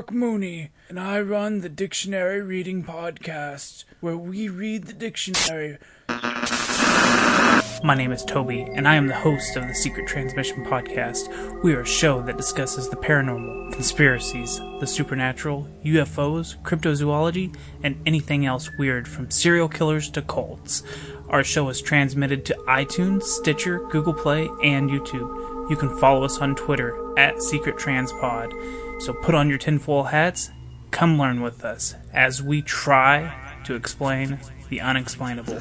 Mark Mooney, and I run the Dictionary Reading Podcast, where we read the dictionary. My name is Toby, and I am the host of the Secret Transmission Podcast. We are a show that discusses the paranormal, conspiracies, the supernatural, UFOs, cryptozoology, and anything else weird from serial killers to cults. Our show is transmitted to iTunes, Stitcher, Google Play, and YouTube. You can follow us on Twitter at Secret Transpod. So put on your tinfoil hats, come learn with us as we try to explain the unexplainable.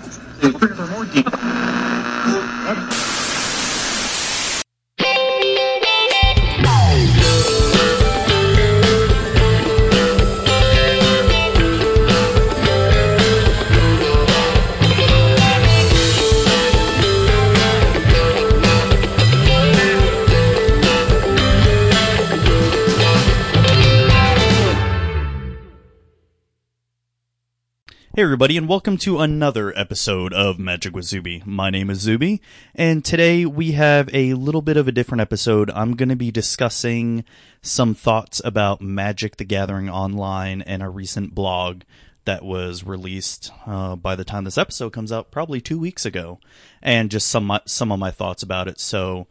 Hey everybody and welcome to another episode of Magic with Zuby. My name is Zuby and today we have a little bit of a different episode. I'm going to be discussing some thoughts about Magic the Gathering Online and a recent blog that was released uh, by the time this episode comes out probably 2 weeks ago and just some some of my thoughts about it. So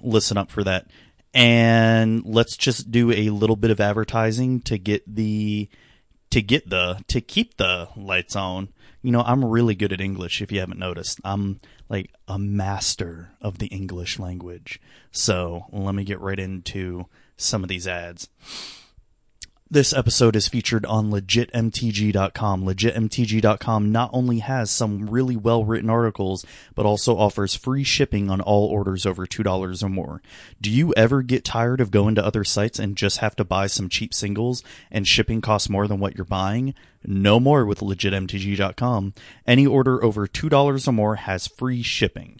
listen up for that. And let's just do a little bit of advertising to get the to get the to keep the lights on. You know, I'm really good at English if you haven't noticed. I'm like a master of the English language. So, let me get right into some of these ads. This episode is featured on legitmtg.com. Legitmtg.com not only has some really well written articles, but also offers free shipping on all orders over $2 or more. Do you ever get tired of going to other sites and just have to buy some cheap singles and shipping costs more than what you're buying? No more with legitmtg.com. Any order over $2 or more has free shipping.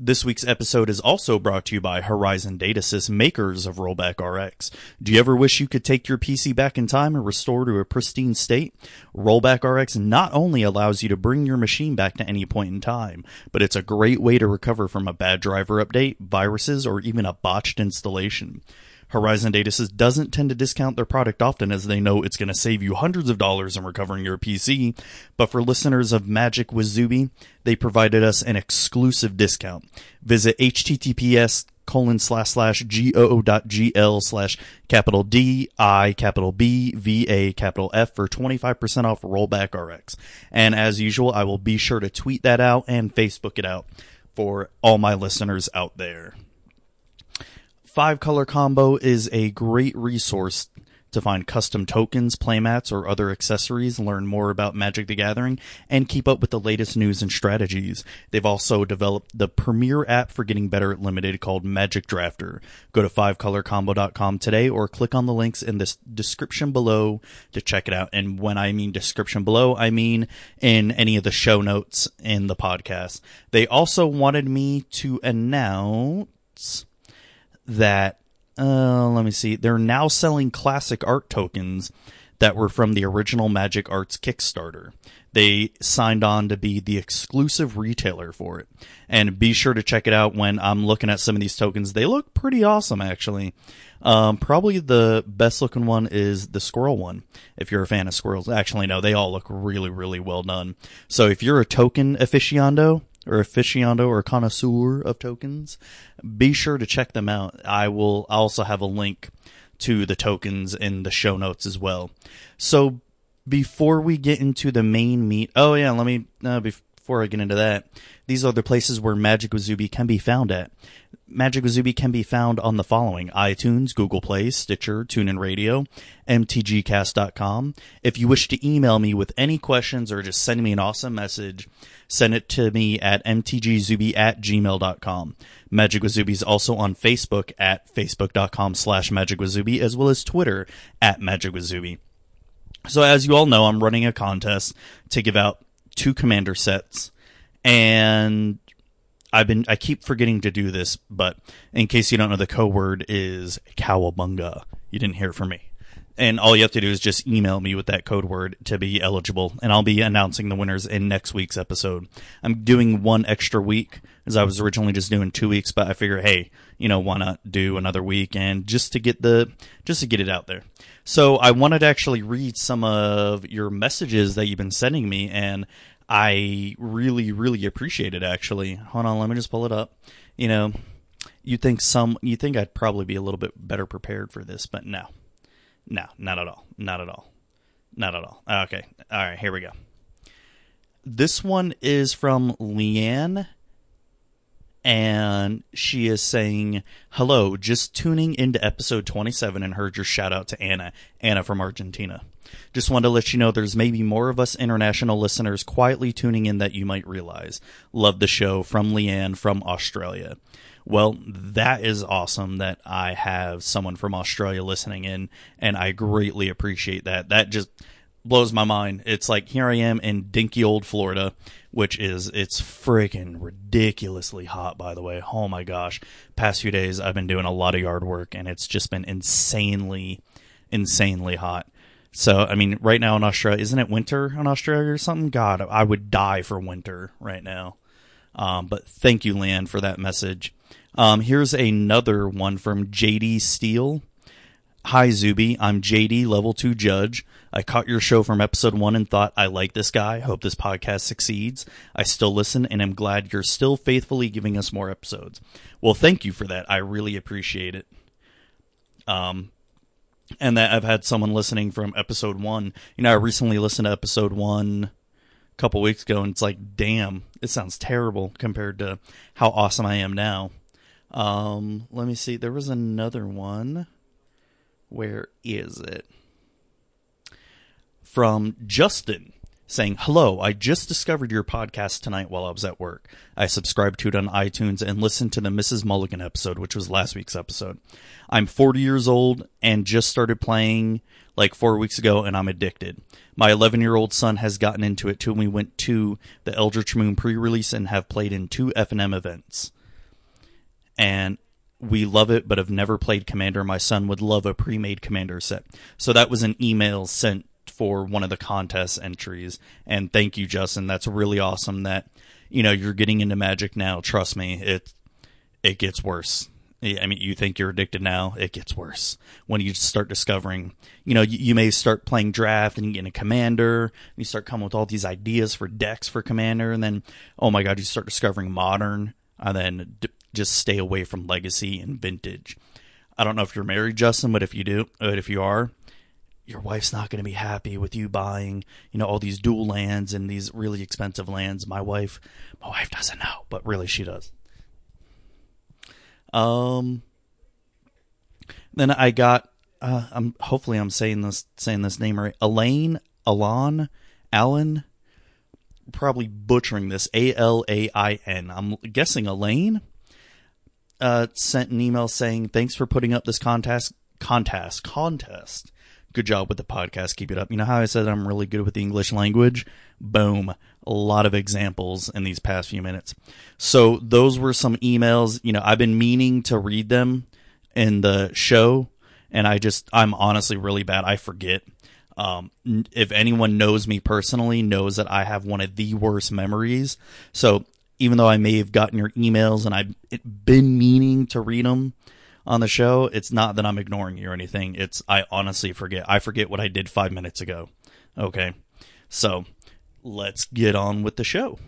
This week's episode is also brought to you by Horizon Datasys, makers of Rollback RX. Do you ever wish you could take your PC back in time and restore to a pristine state? Rollback RX not only allows you to bring your machine back to any point in time, but it's a great way to recover from a bad driver update, viruses, or even a botched installation. Horizon Datasys doesn't tend to discount their product often as they know it's going to save you hundreds of dollars in recovering your PC, but for listeners of Magic with Zuby, they provided us an exclusive discount. Visit https colon slash slash goo.gl slash capital D I capital B V A capital F for 25% off rollback RX. And as usual, I will be sure to tweet that out and Facebook it out for all my listeners out there. Five Color Combo is a great resource to find custom tokens, playmats, or other accessories, learn more about Magic the Gathering, and keep up with the latest news and strategies. They've also developed the premier app for getting better at limited called Magic Drafter. Go to fivecolorcombo.com today or click on the links in this description below to check it out. And when I mean description below, I mean in any of the show notes in the podcast. They also wanted me to announce that uh, let me see. They're now selling classic art tokens that were from the original Magic Arts Kickstarter. They signed on to be the exclusive retailer for it. And be sure to check it out when I'm looking at some of these tokens. They look pretty awesome, actually. Um, probably the best looking one is the squirrel one, if you're a fan of squirrels. Actually, no, they all look really, really well done. So if you're a token aficionado, or aficionado or connoisseur of tokens, be sure to check them out. I will also have a link to the tokens in the show notes as well. So before we get into the main meat, oh yeah, let me uh, before I get into that, these are the places where Magic with Zuby can be found at. Magic with Zuby can be found on the following iTunes, Google Play, Stitcher, TuneIn Radio, MTGcast.com. If you wish to email me with any questions or just send me an awesome message, send it to me at mtgzuby at gmail.com. Magic with Zuby is also on Facebook at facebook.com slash magic with Zuby, as well as Twitter at magic with Zuby. So as you all know, I'm running a contest to give out two commander sets and I've been I keep forgetting to do this, but in case you don't know, the code word is cowabunga. You didn't hear it from me. and all you have to do is just email me with that code word to be eligible, and I'll be announcing the winners in next week's episode. I'm doing one extra week as I was originally just doing two weeks, but I figure, hey, you know, why not do another week and just to get the just to get it out there. So I wanted to actually read some of your messages that you've been sending me, and I really, really appreciate it. Actually, hold on, let me just pull it up. You know, you think some you think I'd probably be a little bit better prepared for this, but no, no, not at all, not at all, not at all. Okay, all right, here we go. This one is from Leanne and she is saying, Hello, just tuning into episode 27 and heard your shout out to Anna, Anna from Argentina. Just wanted to let you know there's maybe more of us international listeners quietly tuning in that you might realize. Love the show from Leanne from Australia. Well, that is awesome that I have someone from Australia listening in, and I greatly appreciate that. That just blows my mind. It's like here I am in dinky old Florida, which is it's freaking ridiculously hot by the way. Oh my gosh. Past few days I've been doing a lot of yard work and it's just been insanely insanely hot. So, I mean, right now in Australia, isn't it winter in Australia or something? God, I would die for winter right now. Um, but thank you, Leanne, for that message. Um, here's another one from JD Steele. Hi, Zuby. I'm JD, level 2 judge. I caught your show from episode 1 and thought, I like this guy. Hope this podcast succeeds. I still listen and am glad you're still faithfully giving us more episodes. Well, thank you for that. I really appreciate it. Um, and that I've had someone listening from episode 1. You know, I recently listened to episode 1 a couple weeks ago and it's like, damn, it sounds terrible compared to how awesome I am now. Um, let me see. There was another one. Where is it? From Justin saying, Hello, I just discovered your podcast tonight while I was at work. I subscribed to it on iTunes and listened to the Mrs. Mulligan episode, which was last week's episode. I'm 40 years old and just started playing like four weeks ago and I'm addicted. My 11 year old son has gotten into it too and we went to the Eldritch Moon pre-release and have played in two FNM events. And we love it, but have never played Commander. My son would love a pre-made Commander set. So that was an email sent for one of the contest entries. And thank you, Justin. That's really awesome that, you know, you're getting into Magic now. Trust me, it, it gets worse. I mean, you think you're addicted now, it gets worse. When you start discovering, you know, you, you may start playing draft and you get a commander, and you start coming with all these ideas for decks for commander, and then, oh my god, you start discovering modern, and then d- just stay away from legacy and vintage. I don't know if you're married, Justin, but if you do, but if you are, your wife's not going to be happy with you buying, you know, all these dual lands and these really expensive lands. My wife, my wife doesn't know, but really she does. Um, then I got, uh, I'm hopefully I'm saying this saying this name right. Elaine, Alon, Allen, probably butchering this. A L A I N. I'm guessing Elaine uh, sent an email saying, "Thanks for putting up this contest, contest, contest. Good job with the podcast. Keep it up." You know how I said I'm really good with the English language? Boom, a lot of examples in these past few minutes. So those were some emails. You know, I've been meaning to read them in the show, and I just I'm honestly really bad. I forget. Um, if anyone knows me personally, knows that I have one of the worst memories. So even though I may have gotten your emails and I've been meaning to read them on the show, it's not that I'm ignoring you or anything. It's I honestly forget. I forget what I did five minutes ago. Okay. So let's get on with the show.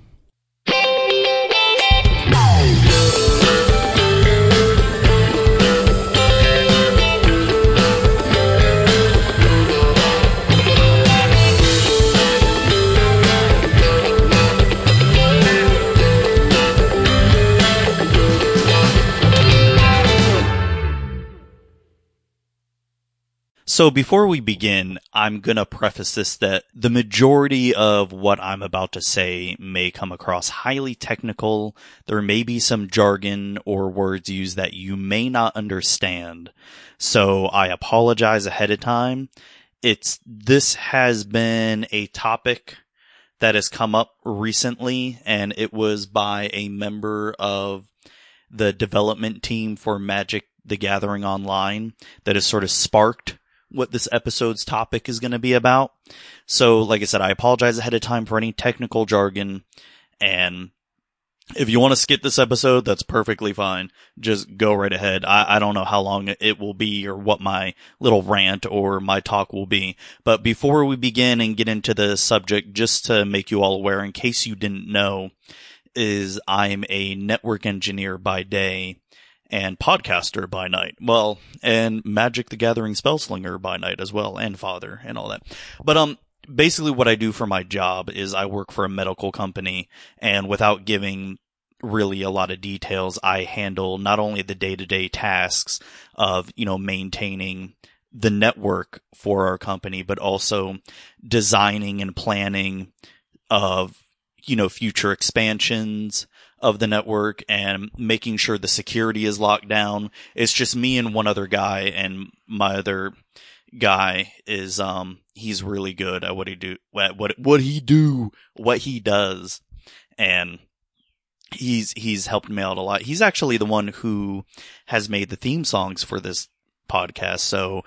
So before we begin, I'm gonna preface this that the majority of what I'm about to say may come across highly technical. There may be some jargon or words used that you may not understand. So I apologize ahead of time. It's, this has been a topic that has come up recently and it was by a member of the development team for Magic the Gathering Online that has sort of sparked what this episode's topic is going to be about. So, like I said, I apologize ahead of time for any technical jargon. And if you want to skip this episode, that's perfectly fine. Just go right ahead. I, I don't know how long it will be or what my little rant or my talk will be. But before we begin and get into the subject, just to make you all aware, in case you didn't know, is I'm a network engineer by day and podcaster by night. Well, and Magic the Gathering spellslinger by night as well, and father and all that. But um, basically what I do for my job is I work for a medical company, and without giving really a lot of details, I handle not only the day to day tasks of you know maintaining the network for our company, but also designing and planning of you know future expansions of the network and making sure the security is locked down. It's just me and one other guy and my other guy is um he's really good at what he do what what he do what he does and he's he's helped me out a lot. He's actually the one who has made the theme songs for this podcast. So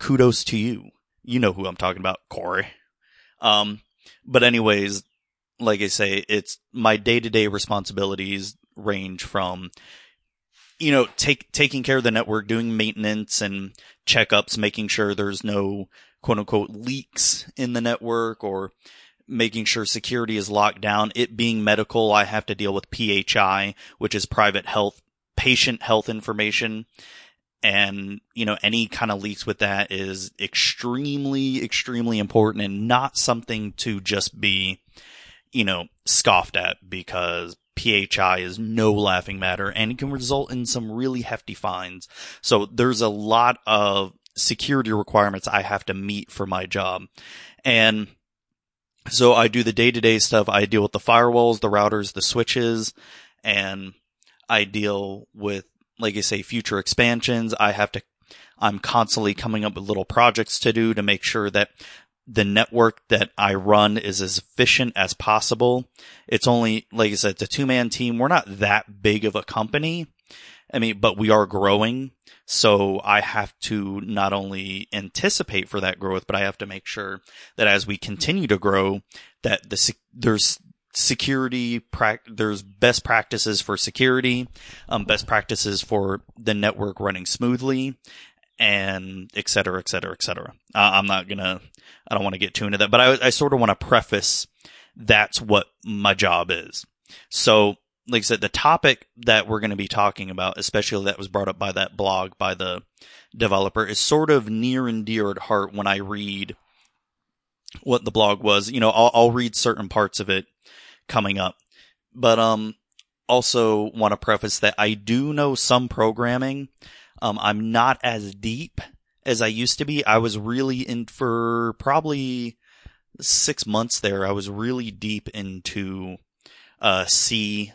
kudos to you. You know who I'm talking about, Corey. Um but anyways, like I say, it's my day to day responsibilities range from, you know, take, taking care of the network, doing maintenance and checkups, making sure there's no quote unquote leaks in the network or making sure security is locked down. It being medical, I have to deal with PHI, which is private health, patient health information. And, you know, any kind of leaks with that is extremely, extremely important and not something to just be, you know, scoffed at because PHI is no laughing matter and it can result in some really hefty fines. So there's a lot of security requirements I have to meet for my job. And so I do the day to day stuff. I deal with the firewalls, the routers, the switches, and I deal with, like I say, future expansions. I have to, I'm constantly coming up with little projects to do to make sure that the network that I run is as efficient as possible. It's only, like I said, it's a two man team. We're not that big of a company. I mean, but we are growing. So I have to not only anticipate for that growth, but I have to make sure that as we continue to grow, that the, there's security, pra- there's best practices for security, um, best practices for the network running smoothly, and et cetera, et cetera, et cetera. Uh, I'm not gonna, I don't want to get too into that, but I, I sort of want to preface that's what my job is. So, like I said, the topic that we're going to be talking about, especially that was brought up by that blog by the developer, is sort of near and dear at heart when I read what the blog was. You know, I'll, I'll read certain parts of it coming up, but um, also want to preface that I do know some programming. Um, I'm not as deep as I used to be. I was really in for probably six months there. I was really deep into uh, C,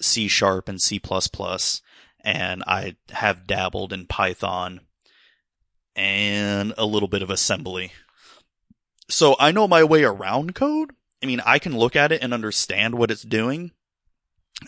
C sharp, and C plus and I have dabbled in Python and a little bit of assembly. So I know my way around code. I mean, I can look at it and understand what it's doing.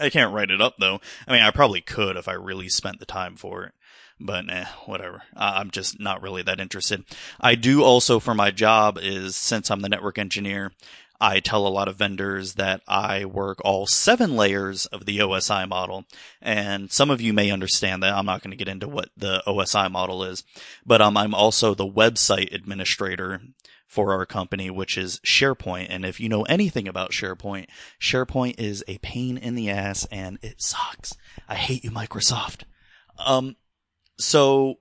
I can't write it up though. I mean, I probably could if I really spent the time for it but eh, whatever. I'm just not really that interested. I do also for my job is since I'm the network engineer, I tell a lot of vendors that I work all seven layers of the OSI model. And some of you may understand that. I'm not going to get into what the OSI model is, but um, I'm also the website administrator for our company, which is SharePoint. And if you know anything about SharePoint, SharePoint is a pain in the ass and it sucks. I hate you, Microsoft. Um, so,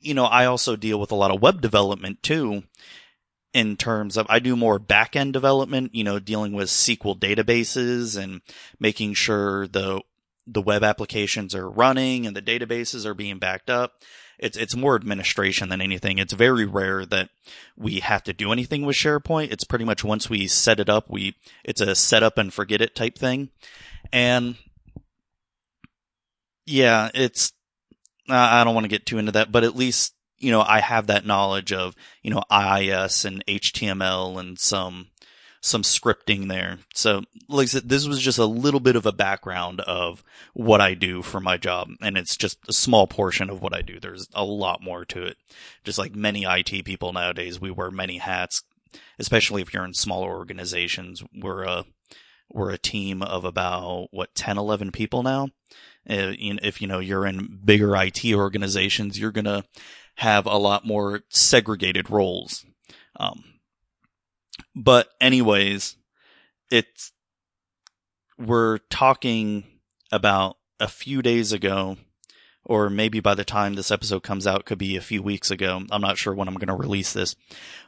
you know, I also deal with a lot of web development too, in terms of I do more back end development, you know, dealing with SQL databases and making sure the the web applications are running and the databases are being backed up. It's it's more administration than anything. It's very rare that we have to do anything with SharePoint. It's pretty much once we set it up, we it's a set up and forget it type thing. And yeah, it's I don't want to get too into that, but at least, you know, I have that knowledge of, you know, IIS and HTML and some, some scripting there. So, like I said, this was just a little bit of a background of what I do for my job, and it's just a small portion of what I do. There's a lot more to it. Just like many IT people nowadays, we wear many hats, especially if you're in smaller organizations. We're a we're a team of about what 10, 11 people now. Uh, if you know you're in bigger IT organizations, you're gonna have a lot more segregated roles. Um, but anyways, it's, we're talking about a few days ago, or maybe by the time this episode comes out, could be a few weeks ago. I'm not sure when I'm going to release this,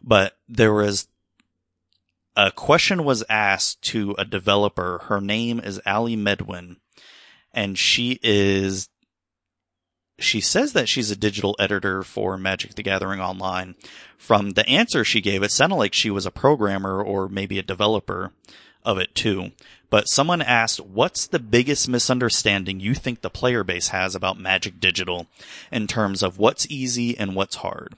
but there was a question was asked to a developer. Her name is Ali Medwin, and she is she says that she's a digital editor for Magic the Gathering Online. From the answer she gave, it sounded like she was a programmer or maybe a developer of it too. But someone asked, what's the biggest misunderstanding you think the player base has about Magic Digital in terms of what's easy and what's hard?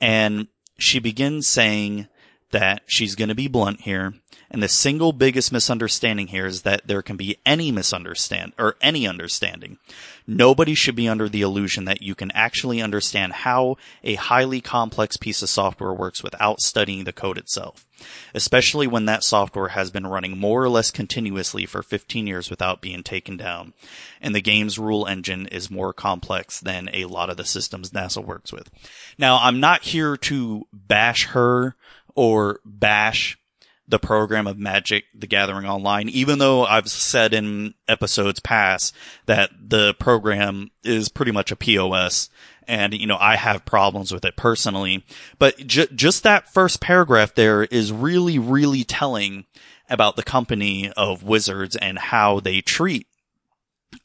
And she begins saying that she's going to be blunt here. And the single biggest misunderstanding here is that there can be any misunderstand or any understanding. Nobody should be under the illusion that you can actually understand how a highly complex piece of software works without studying the code itself, especially when that software has been running more or less continuously for 15 years without being taken down. And the game's rule engine is more complex than a lot of the systems NASA works with. Now, I'm not here to bash her or bash the program of Magic the Gathering Online, even though I've said in episodes past that the program is pretty much a POS and, you know, I have problems with it personally. But ju- just that first paragraph there is really, really telling about the company of Wizards and how they treat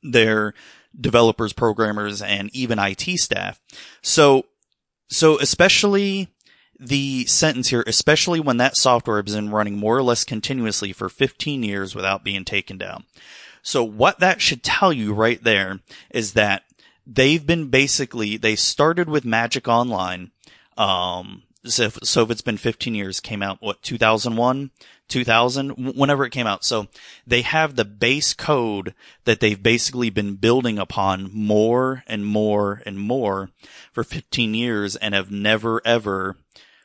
their developers, programmers, and even IT staff. So, so especially the sentence here, especially when that software has been running more or less continuously for 15 years without being taken down. So what that should tell you right there is that they've been basically, they started with Magic Online. Um, so so if it's been 15 years, came out, what, 2001, 2000, whenever it came out. So they have the base code that they've basically been building upon more and more and more for 15 years and have never ever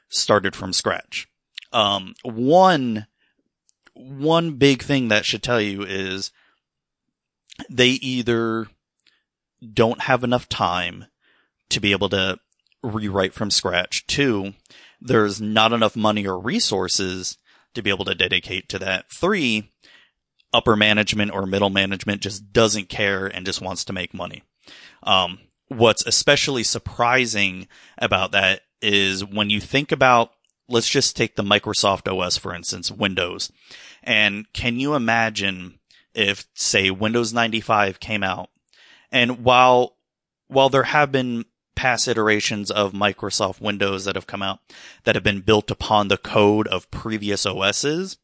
started from scratch. Um, one, one big thing that should tell you is they either don't have enough time to be able to rewrite from scratch. Two, there's not enough money or resources to be able to dedicate to that. Three, upper management or middle management just doesn't care and just wants to make money. Um, what's especially surprising about that is when you think about, let's just take the Microsoft OS, for instance, Windows. And can you imagine if, say, Windows 95 came out and while, while there have been past iterations of Microsoft Windows that have come out that have been built upon the code of previous OSs.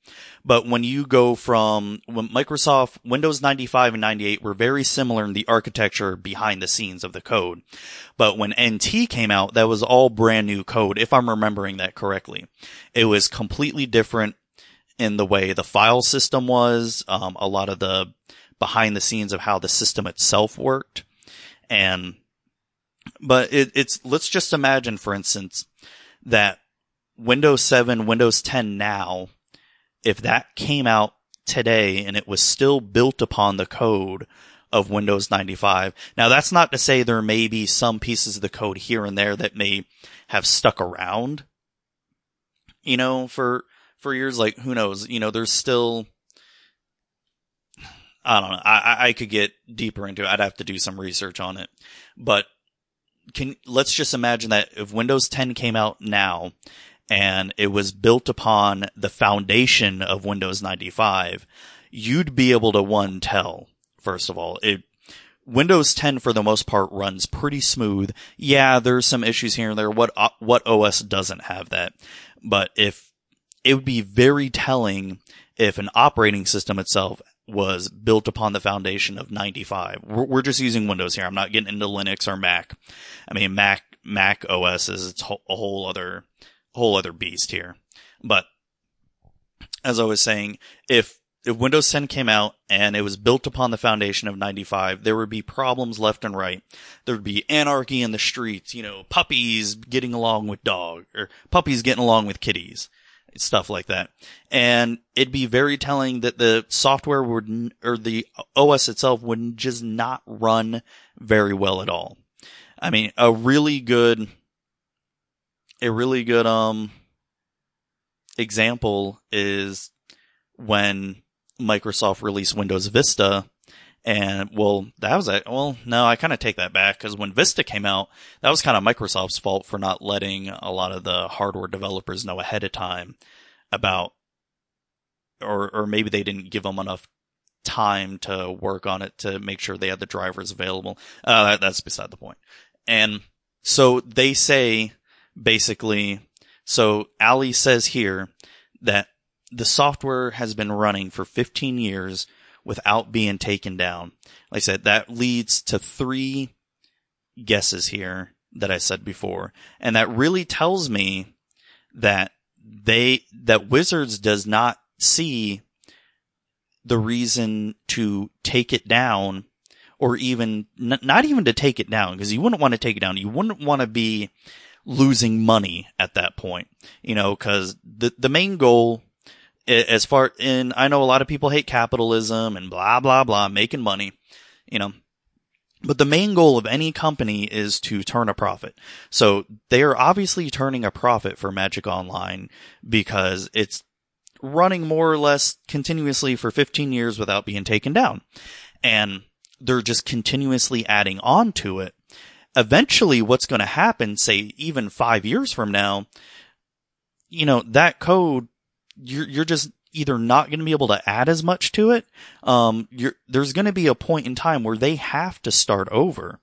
But when you go from when Microsoft Windows 95 and 98 were very similar in the architecture behind the scenes of the code. But when NT came out, that was all brand new code, if I'm remembering that correctly. It was completely different in the way the file system was, um, a lot of the behind the scenes of how the system itself worked. And but it, it's, let's just imagine, for instance, that Windows 7, Windows 10 now, if that came out today and it was still built upon the code of Windows 95. Now that's not to say there may be some pieces of the code here and there that may have stuck around, you know, for, for years. Like who knows, you know, there's still, I don't know. I, I could get deeper into it. I'd have to do some research on it, but can let's just imagine that if Windows 10 came out now and it was built upon the foundation of Windows 95, you'd be able to one tell. First of all, it Windows 10 for the most part runs pretty smooth. Yeah, there's some issues here and there. What uh, what OS doesn't have that? But if it would be very telling if an operating system itself was built upon the foundation of 95. We're, we're, just using Windows here. I'm not getting into Linux or Mac. I mean, Mac, Mac OS is a whole other, whole other beast here. But as I was saying, if if Windows 10 came out and it was built upon the foundation of 95, there would be problems left and right. There would be anarchy in the streets, you know, puppies getting along with dog or puppies getting along with kitties, stuff like that. And it'd be very telling that the software would, or the OS itself would just not run very well at all. I mean, a really good, a really good, um, example is when Microsoft released Windows Vista. And well, that was it. Well, no, I kind of take that back because when Vista came out, that was kind of Microsoft's fault for not letting a lot of the hardware developers know ahead of time about, or, or maybe they didn't give them enough time to work on it to make sure they had the drivers available. Uh, that, that's beside the point. And so they say basically, so Ali says here that the software has been running for 15 years without being taken down. Like I said, that leads to three guesses here that I said before. And that really tells me that they, that Wizards does not see the reason to take it down or even, n- not even to take it down because you wouldn't want to take it down. You wouldn't want to be losing money at that point, you know, cause the, the main goal as far and I know a lot of people hate capitalism and blah blah blah making money, you know. But the main goal of any company is to turn a profit. So they are obviously turning a profit for Magic Online because it's running more or less continuously for 15 years without being taken down. And they're just continuously adding on to it. Eventually what's going to happen, say even five years from now, you know, that code you're you're just either not going to be able to add as much to it. Um, there's going to be a point in time where they have to start over.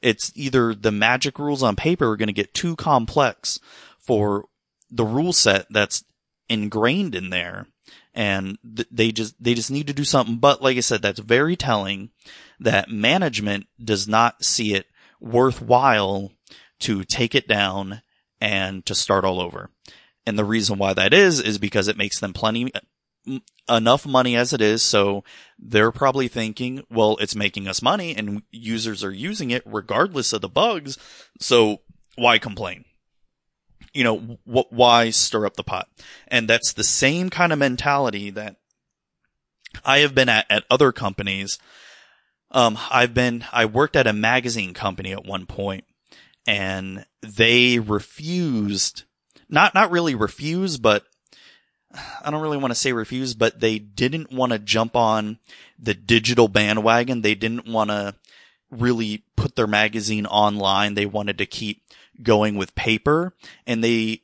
It's either the magic rules on paper are going to get too complex for the rule set that's ingrained in there. And th- they just, they just need to do something. But like I said, that's very telling that management does not see it worthwhile to take it down and to start all over. And the reason why that is, is because it makes them plenty, enough money as it is. So they're probably thinking, well, it's making us money and users are using it regardless of the bugs. So why complain? You know, wh- why stir up the pot? And that's the same kind of mentality that I have been at at other companies. Um, I've been, I worked at a magazine company at one point and they refused not not really refuse, but I don't really want to say refuse, but they didn't want to jump on the digital bandwagon. They didn't want to really put their magazine online. They wanted to keep going with paper and they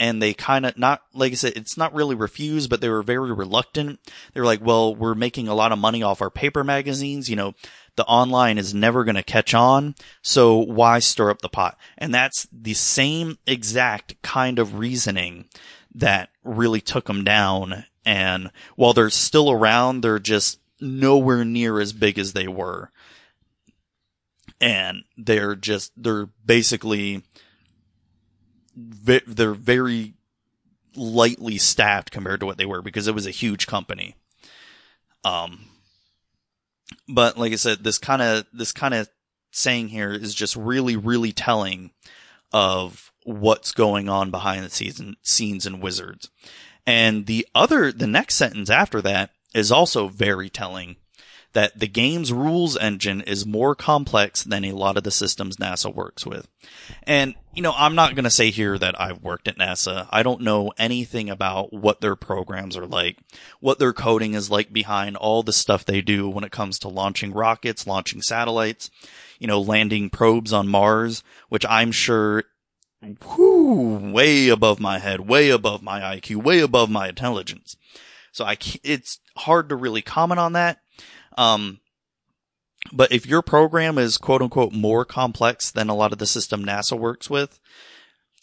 and they kind of not like I said, it's not really refused, but they were very reluctant. They were like, "Well, we're making a lot of money off our paper magazines. You know, the online is never going to catch on, so why stir up the pot?" And that's the same exact kind of reasoning that really took them down. And while they're still around, they're just nowhere near as big as they were. And they're just, they're basically they're very lightly staffed compared to what they were because it was a huge company. Um, but like I said, this kind of this kind of saying here is just really, really telling of what's going on behind the scenes, scenes in Wizards. And the other, the next sentence after that is also very telling that the game's rules engine is more complex than a lot of the systems NASA works with. And, you know, I'm not going to say here that I've worked at NASA. I don't know anything about what their programs are like, what their coding is like behind all the stuff they do when it comes to launching rockets, launching satellites, you know, landing probes on Mars, which I'm sure way above my head, way above my IQ, way above my intelligence. So I, it's hard to really comment on that. Um, but if your program is quote unquote more complex than a lot of the system NASA works with,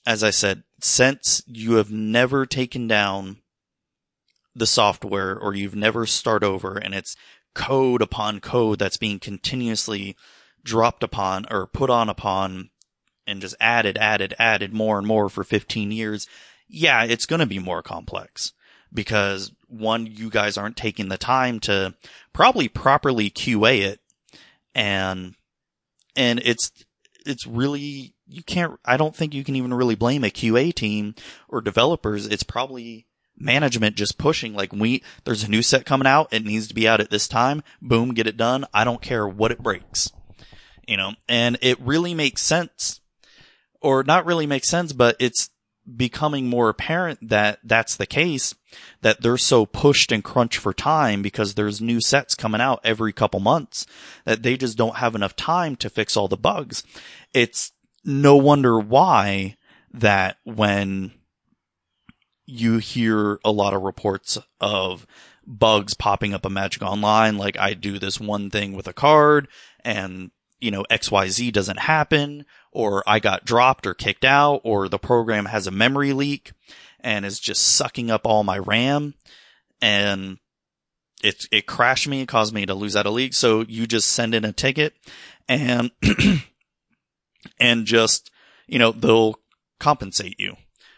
as I said, since you have never taken down the software or you've never start over and it's code upon code that's being continuously dropped upon or put on upon and just added, added, added more and more for 15 years, yeah, it's going to be more complex because one, you guys aren't taking the time to probably properly QA it and, and it's, it's really, you can't, I don't think you can even really blame a QA team or developers. It's probably management just pushing like we, there's a new set coming out. It needs to be out at this time. Boom, get it done. I don't care what it breaks, you know, and it really makes sense or not really makes sense, but it's becoming more apparent that that's the case, that they're so pushed and crunched for time because there's new sets coming out every couple months that they just don't have enough time to fix all the bugs. It's no wonder why that when you hear a lot of reports of bugs popping up in Magic Online, like I do this one thing with a card and you know, XYZ doesn't happen, or I got dropped or kicked out, or the program has a memory leak and is just sucking up all my RAM and it, it crashed me, caused me to lose out a league. So you just send in a ticket and, and just, you know, they'll compensate you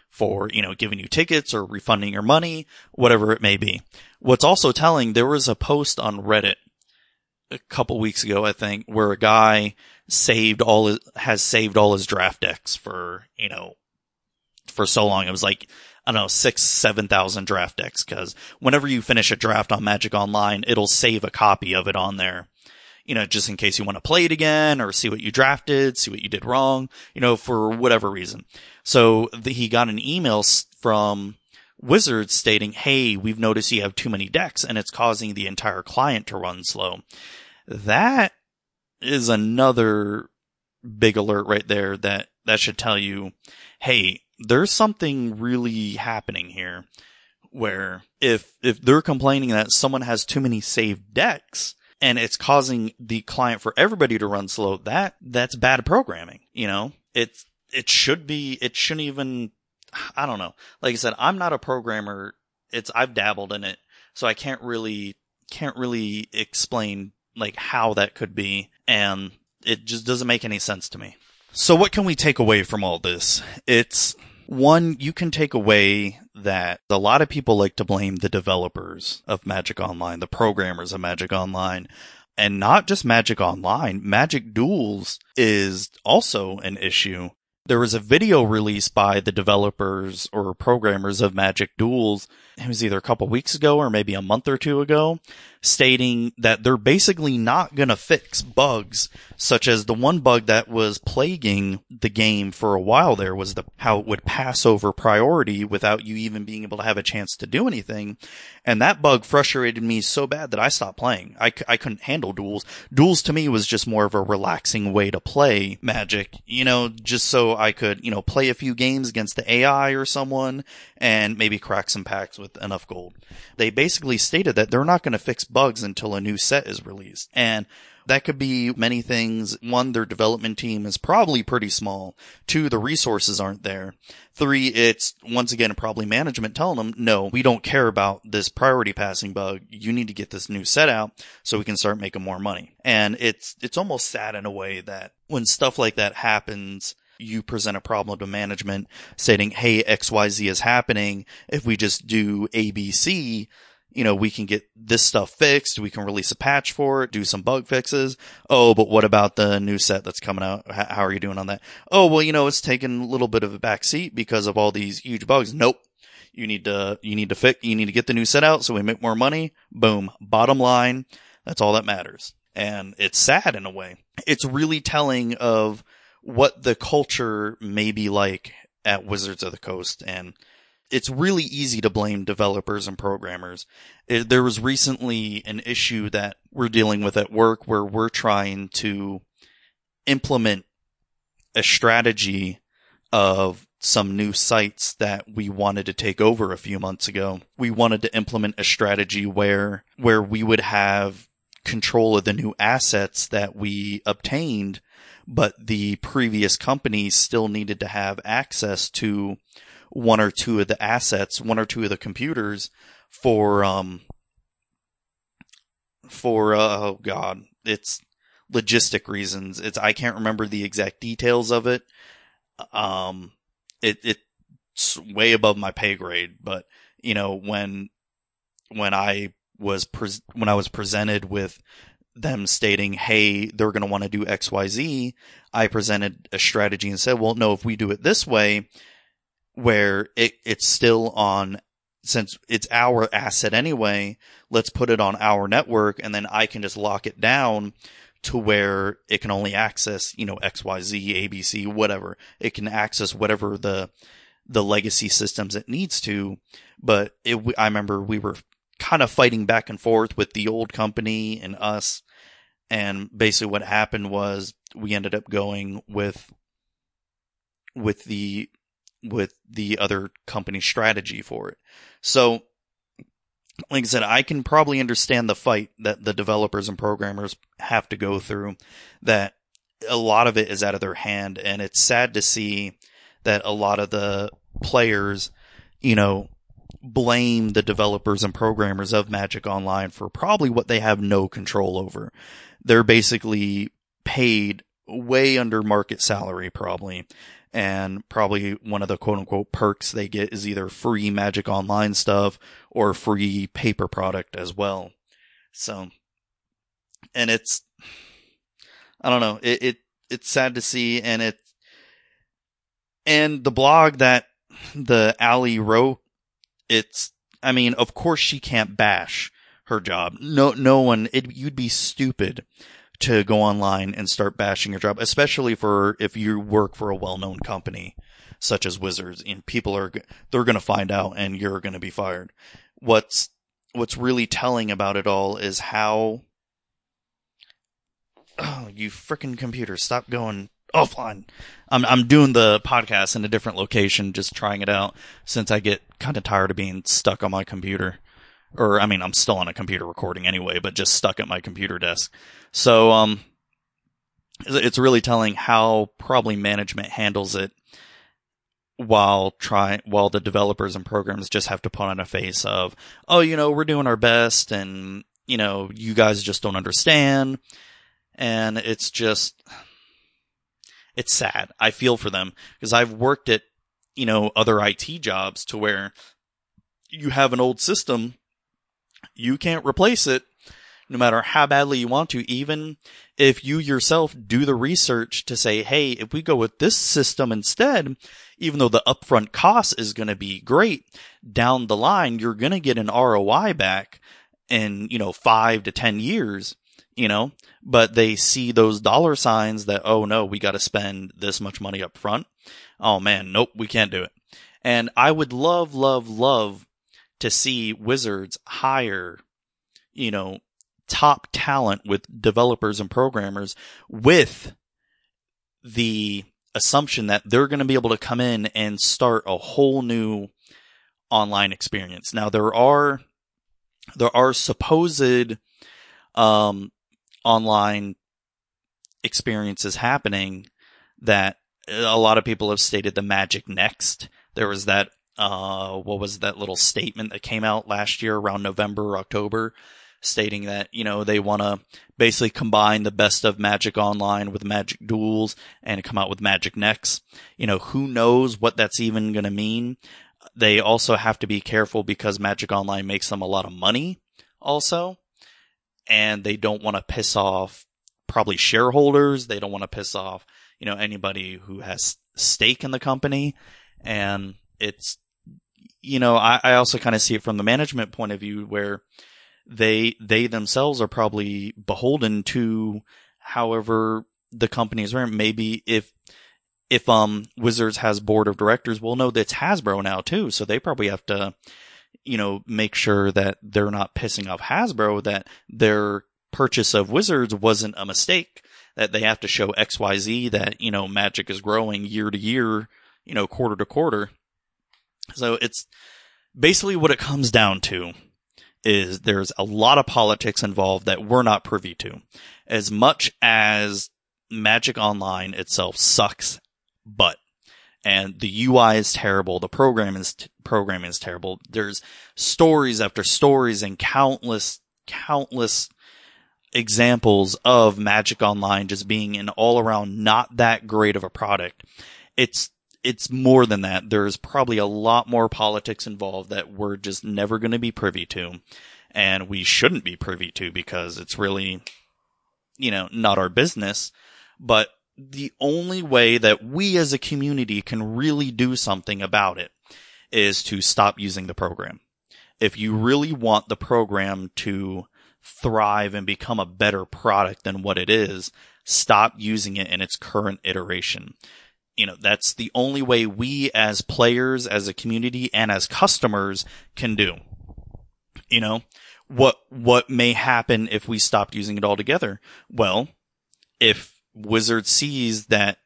for, you know, giving you tickets or refunding your money, whatever it may be. What's also telling, there was a post on Reddit a couple weeks ago, I think, where a guy saved all has saved all his draft decks for, you know, for so long. It was like, I don't know, six, seven thousand draft decks. Cause whenever you finish a draft on Magic Online, it'll save a copy of it on there. You know, just in case you want to play it again or see what you drafted, see what you did wrong, you know, for whatever reason. So the, he got an email from Wizards stating, Hey, we've noticed you have too many decks and it's causing the entire client to run slow. That is another big alert right there that that should tell you, Hey, there's something really happening here where if, if they're complaining that someone has too many saved decks, and it's causing the client for everybody to run slow, that that's bad programming. You know, it's it should be it shouldn't even I don't know. Like I said, I'm not a programmer. It's I've dabbled in it, so I can't really can't really explain like how that could be, and it just doesn't make any sense to me. So what can we take away from all this? It's one, you can take away that a lot of people like to blame the developers of Magic Online, the programmers of Magic Online, and not just Magic Online. Magic Duels is also an issue there was a video released by the developers or programmers of Magic Duels. It was either a couple weeks ago or maybe a month or two ago stating that they're basically not going to fix bugs such as the one bug that was plaguing the game for a while there was the how it would pass over priority without you even being able to have a chance to do anything. And that bug frustrated me so bad that I stopped playing. I, I couldn't handle duels. Duels to me was just more of a relaxing way to play magic, you know, just so I could, you know, play a few games against the AI or someone and maybe crack some packs with enough gold. They basically stated that they're not going to fix bugs until a new set is released. And that could be many things. One, their development team is probably pretty small. Two, the resources aren't there. Three, it's once again probably management telling them, no, we don't care about this priority passing bug. You need to get this new set out so we can start making more money. And it's, it's almost sad in a way that when stuff like that happens, you present a problem to management stating, Hey, XYZ is happening. If we just do ABC, you know, we can get this stuff fixed. We can release a patch for it, do some bug fixes. Oh, but what about the new set that's coming out? How are you doing on that? Oh, well, you know, it's taking a little bit of a back seat because of all these huge bugs. Nope. You need to, you need to fix, you need to get the new set out so we make more money. Boom. Bottom line. That's all that matters. And it's sad in a way. It's really telling of what the culture may be like at Wizards of the Coast and it's really easy to blame developers and programmers. It, there was recently an issue that we're dealing with at work where we're trying to implement a strategy of some new sites that we wanted to take over a few months ago. We wanted to implement a strategy where, where we would have control of the new assets that we obtained but the previous company still needed to have access to one or two of the assets, one or two of the computers for, um, for, uh, oh god, it's logistic reasons. It's, I can't remember the exact details of it. Um, it, it's way above my pay grade, but you know, when, when I was, pres when I was presented with them stating, Hey, they're going to want to do X, Y, Z. I presented a strategy and said, well, no, if we do it this way, where it, it's still on since it's our asset anyway, let's put it on our network and then I can just lock it down to where it can only access, you know, XYZ, ABC, whatever. It can access whatever the, the legacy systems it needs to. But it, I remember we were kind of fighting back and forth with the old company and us. And basically what happened was we ended up going with, with the with the other company strategy for it. So, like I said, I can probably understand the fight that the developers and programmers have to go through, that a lot of it is out of their hand. And it's sad to see that a lot of the players, you know, blame the developers and programmers of Magic Online for probably what they have no control over. They're basically paid way under market salary, probably and probably one of the quote unquote perks they get is either free Magic Online stuff or free paper product as well. So, and it's, I don't know, it, it, it's sad to see and it, and the blog that the Allie wrote, it's, I mean, of course she can't bash her job. No, no one, it, you'd be stupid to go online and start bashing your job, especially for if you work for a well-known company such as Wizards and people are they're going to find out and you're going to be fired. What's what's really telling about it all is how oh, you freaking computer stop going offline. I'm I'm doing the podcast in a different location just trying it out since I get kind of tired of being stuck on my computer or I mean, I'm still on a computer recording anyway, but just stuck at my computer desk. So, um, it's really telling how probably management handles it while try while the developers and programs just have to put on a face of, oh, you know, we're doing our best and, you know, you guys just don't understand. And it's just, it's sad. I feel for them because I've worked at, you know, other IT jobs to where you have an old system you can't replace it no matter how badly you want to, even if you yourself do the research to say, hey, if we go with this system instead, even though the upfront cost is going to be great, down the line, you're going to get an ROI back in, you know, five to 10 years, you know, but they see those dollar signs that, oh no, we got to spend this much money up front. Oh man, nope, we can't do it. And I would love, love, love to see Wizards hire, you know, top talent with developers and programmers with the assumption that they're going to be able to come in and start a whole new online experience. Now there are there are supposed um, online experiences happening that a lot of people have stated the Magic Next. There was that uh, what was that little statement that came out last year around November, or October, stating that, you know, they want to basically combine the best of Magic Online with Magic Duels and come out with Magic Next. You know, who knows what that's even going to mean. They also have to be careful because Magic Online makes them a lot of money also. And they don't want to piss off probably shareholders. They don't want to piss off, you know, anybody who has stake in the company. And it's you know, I, I also kind of see it from the management point of view where they they themselves are probably beholden to however the companies run. Maybe if if um Wizards has board of directors, we'll know that's Hasbro now too, so they probably have to you know make sure that they're not pissing off Hasbro that their purchase of Wizards wasn't a mistake. That they have to show X Y Z that you know Magic is growing year to year, you know quarter to quarter so it's basically what it comes down to is there's a lot of politics involved that we're not privy to. As much as Magic Online itself sucks, but and the UI is terrible, the program is t- programming is terrible. There's stories after stories and countless countless examples of Magic Online just being an all around not that great of a product. It's it's more than that. There's probably a lot more politics involved that we're just never going to be privy to and we shouldn't be privy to because it's really, you know, not our business. But the only way that we as a community can really do something about it is to stop using the program. If you really want the program to thrive and become a better product than what it is, stop using it in its current iteration. You know, that's the only way we as players, as a community, and as customers can do. You know, what, what may happen if we stopped using it altogether? Well, if Wizard sees that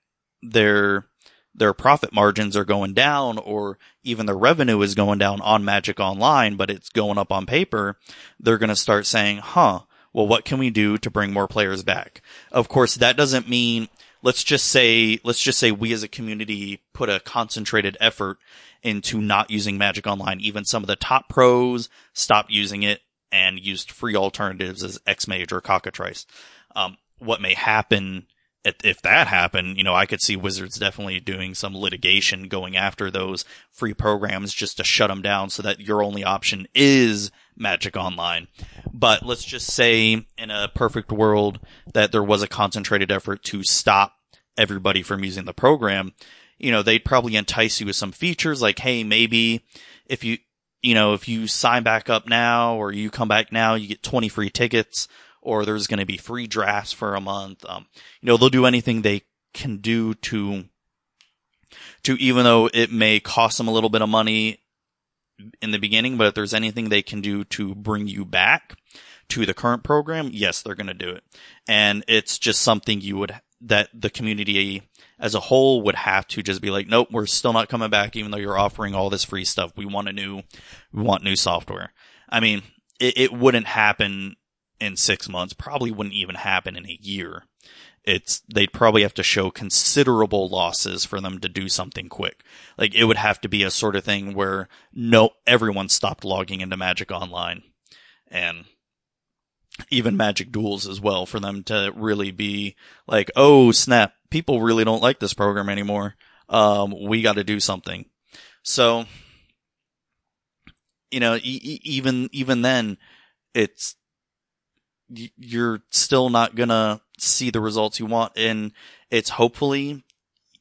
their, their profit margins are going down or even their revenue is going down on Magic Online, but it's going up on paper, they're going to start saying, huh, well, what can we do to bring more players back? Of course, that doesn't mean, let's just say, let's just say we as a community put a concentrated effort into not using Magic Online. Even some of the top pros stopped using it and used free alternatives as X-Mage or Cockatrice. Um, what may happen if that happened, you know, I could see Wizards definitely doing some litigation going after those free programs just to shut them down so that your only option is Magic Online. But let's just say in a perfect world that there was a concentrated effort to stop everybody from using the program. You know, they'd probably entice you with some features like, hey, maybe if you, you know, if you sign back up now or you come back now, you get 20 free tickets or there's going to be free drafts for a month. Um, you know, they'll do anything they can do to, to even though it may cost them a little bit of money in the beginning, but if there's anything they can do to bring you back to the current program, yes, they're going to do it. And it's just something you would, that the community as a whole would have to just be like, nope, we're still not coming back, even though you're offering all this free stuff. We want a new, we want new software. I mean, it, it wouldn't happen in six months, probably wouldn't even happen in a year. It's, they'd probably have to show considerable losses for them to do something quick. Like it would have to be a sort of thing where no, everyone stopped logging into Magic Online and even Magic Duels as well for them to really be like, oh snap, people really don't like this program anymore. Um, we got to do something. So, you know, e- even, even then it's, you're still not gonna see the results you want. And it's hopefully,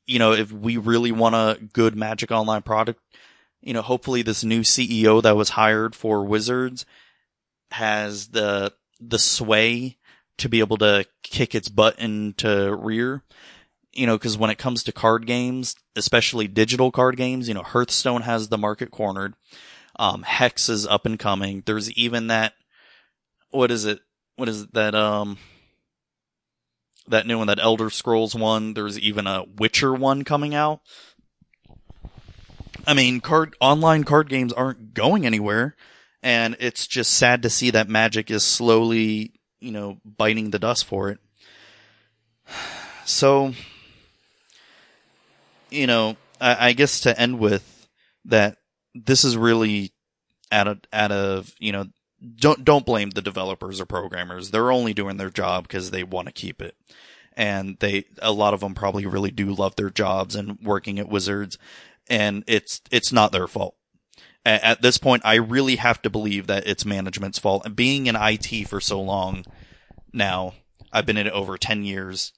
you know, if we really want a good Magic Online product, you know, hopefully this new CEO that was hired for Wizards has the, the sway to be able to kick its butt into rear. You know, cause when it comes to card games, especially digital card games, you know, Hearthstone has the market cornered. Um, Hex is up and coming. There's even that, what is it? What is it? That, um, that new one, that Elder Scrolls one. There's even a Witcher one coming out. I mean, card, online card games aren't going anywhere. And it's just sad to see that Magic is slowly, you know, biting the dust for it. So, you know, I, I guess to end with that, this is really out of, out of, you know, don't, don't blame the developers or programmers. They're only doing their job because they want to keep it. And they, a lot of them probably really do love their jobs and working at Wizards. And it's, it's not their fault at this point, I really have to believe that it's management's fault. And being in IT for so long now, I've been in it over 10 years.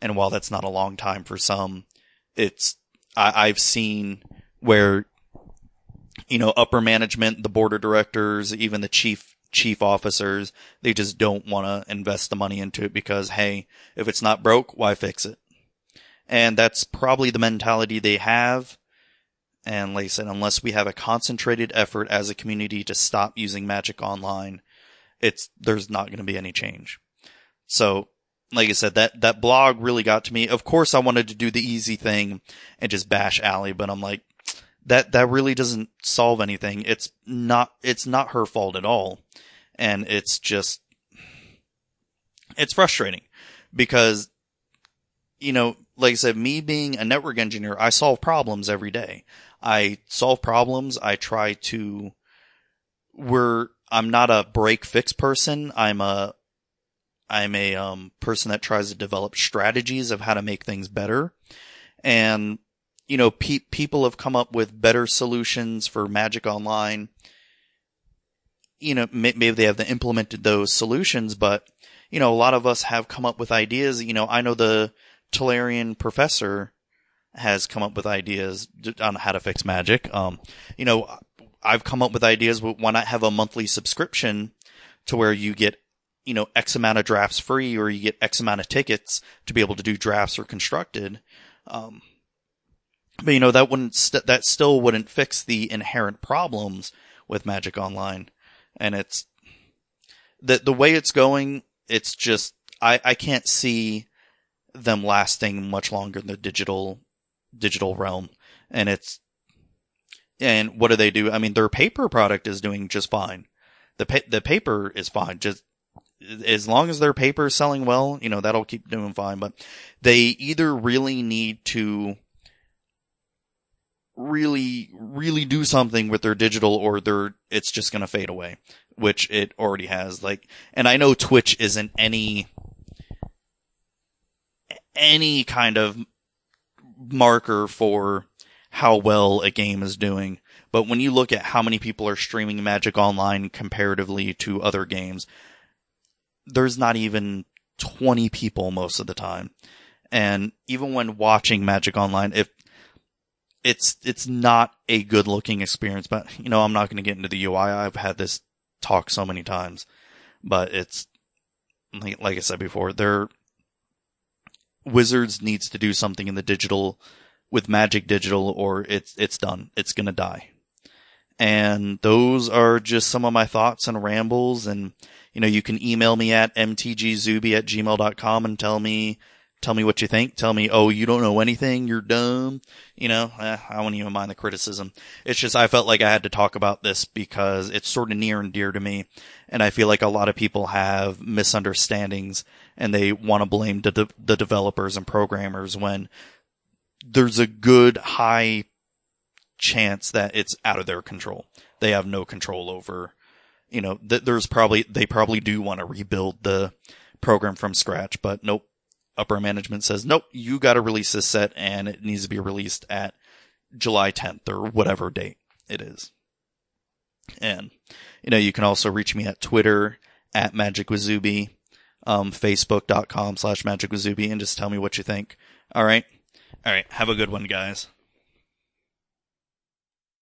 And while that's not a long time for some, it's, I, I've seen where, you know, upper management, the board of directors, even the chief, chief officers, they just don't want to invest the money into it because, hey, if it's not broke, why fix it? And that's probably the mentality they have and like I said, unless we have a concentrated effort as a community to stop using Magic Online, it's there's not going to be any change. So, like I said, that that blog really got to me. Of course, I wanted to do the easy thing and just bash Allie, but I'm like, that that really doesn't solve anything. It's not it's not her fault at all, and it's just it's frustrating because you know, like I said, me being a network engineer, I solve problems every day. I solve problems. I try to, we're, I'm not a break fix person. I'm a, I'm a, um, person that tries to develop strategies of how to make things better. And, you know, pe- people have come up with better solutions for Magic Online. You know, may- maybe they have implemented those solutions, but you know, a lot of us have come up with ideas. You know, I know the Tolarian professor has come up with ideas on how to fix magic. Um, you know, I've come up with ideas. Why not have a monthly subscription to where you get, you know, X amount of drafts free or you get X amount of tickets to be able to do drafts or constructed. Um, but you know, that wouldn't, st- that still wouldn't fix the inherent problems with Magic Online. And it's, the, the way it's going, it's just, I, I can't see them lasting much longer in the digital, digital realm. And it's, and what do they do? I mean, their paper product is doing just fine. The pa- the paper is fine. Just as long as their paper is selling well, you know, that'll keep doing fine. But they either really need to really, really do something with their digital or they're, it's just going to fade away, which it already has. Like, and I know Twitch isn't any, any kind of marker for how well a game is doing. But when you look at how many people are streaming Magic Online comparatively to other games, there's not even 20 people most of the time. And even when watching Magic Online, if it's it's not a good looking experience. But you know, I'm not going to get into the UI. I've had this talk so many times, but it's like, like I said before, their Wizards needs to do something in the digital with Magic Digital, or it's it's done. It's going to die. And those are just some of my thoughts and rambles. And, you know, you can email me at mtgzuby at gmail.com and tell me tell me what you think. Tell me, oh, you don't know anything. You're dumb. You know, eh, I wouldn't even mind the criticism. It's just I felt like I had to talk about this because it's sort of near and dear to me. And I feel like a lot of people have misunderstandings and they want to blame the, the developers and programmers when there's a good high chance that it's out of their control. They have no control over, you know, th- there's probably, they probably do want to rebuild the program from scratch, but nope upper management says, nope, you got to release this set and it needs to be released at July 10th or whatever date it is. And, you know, you can also reach me at Twitter at Magic um, Facebook.com slash Magic and just tell me what you think. All right. All right. Have a good one, guys.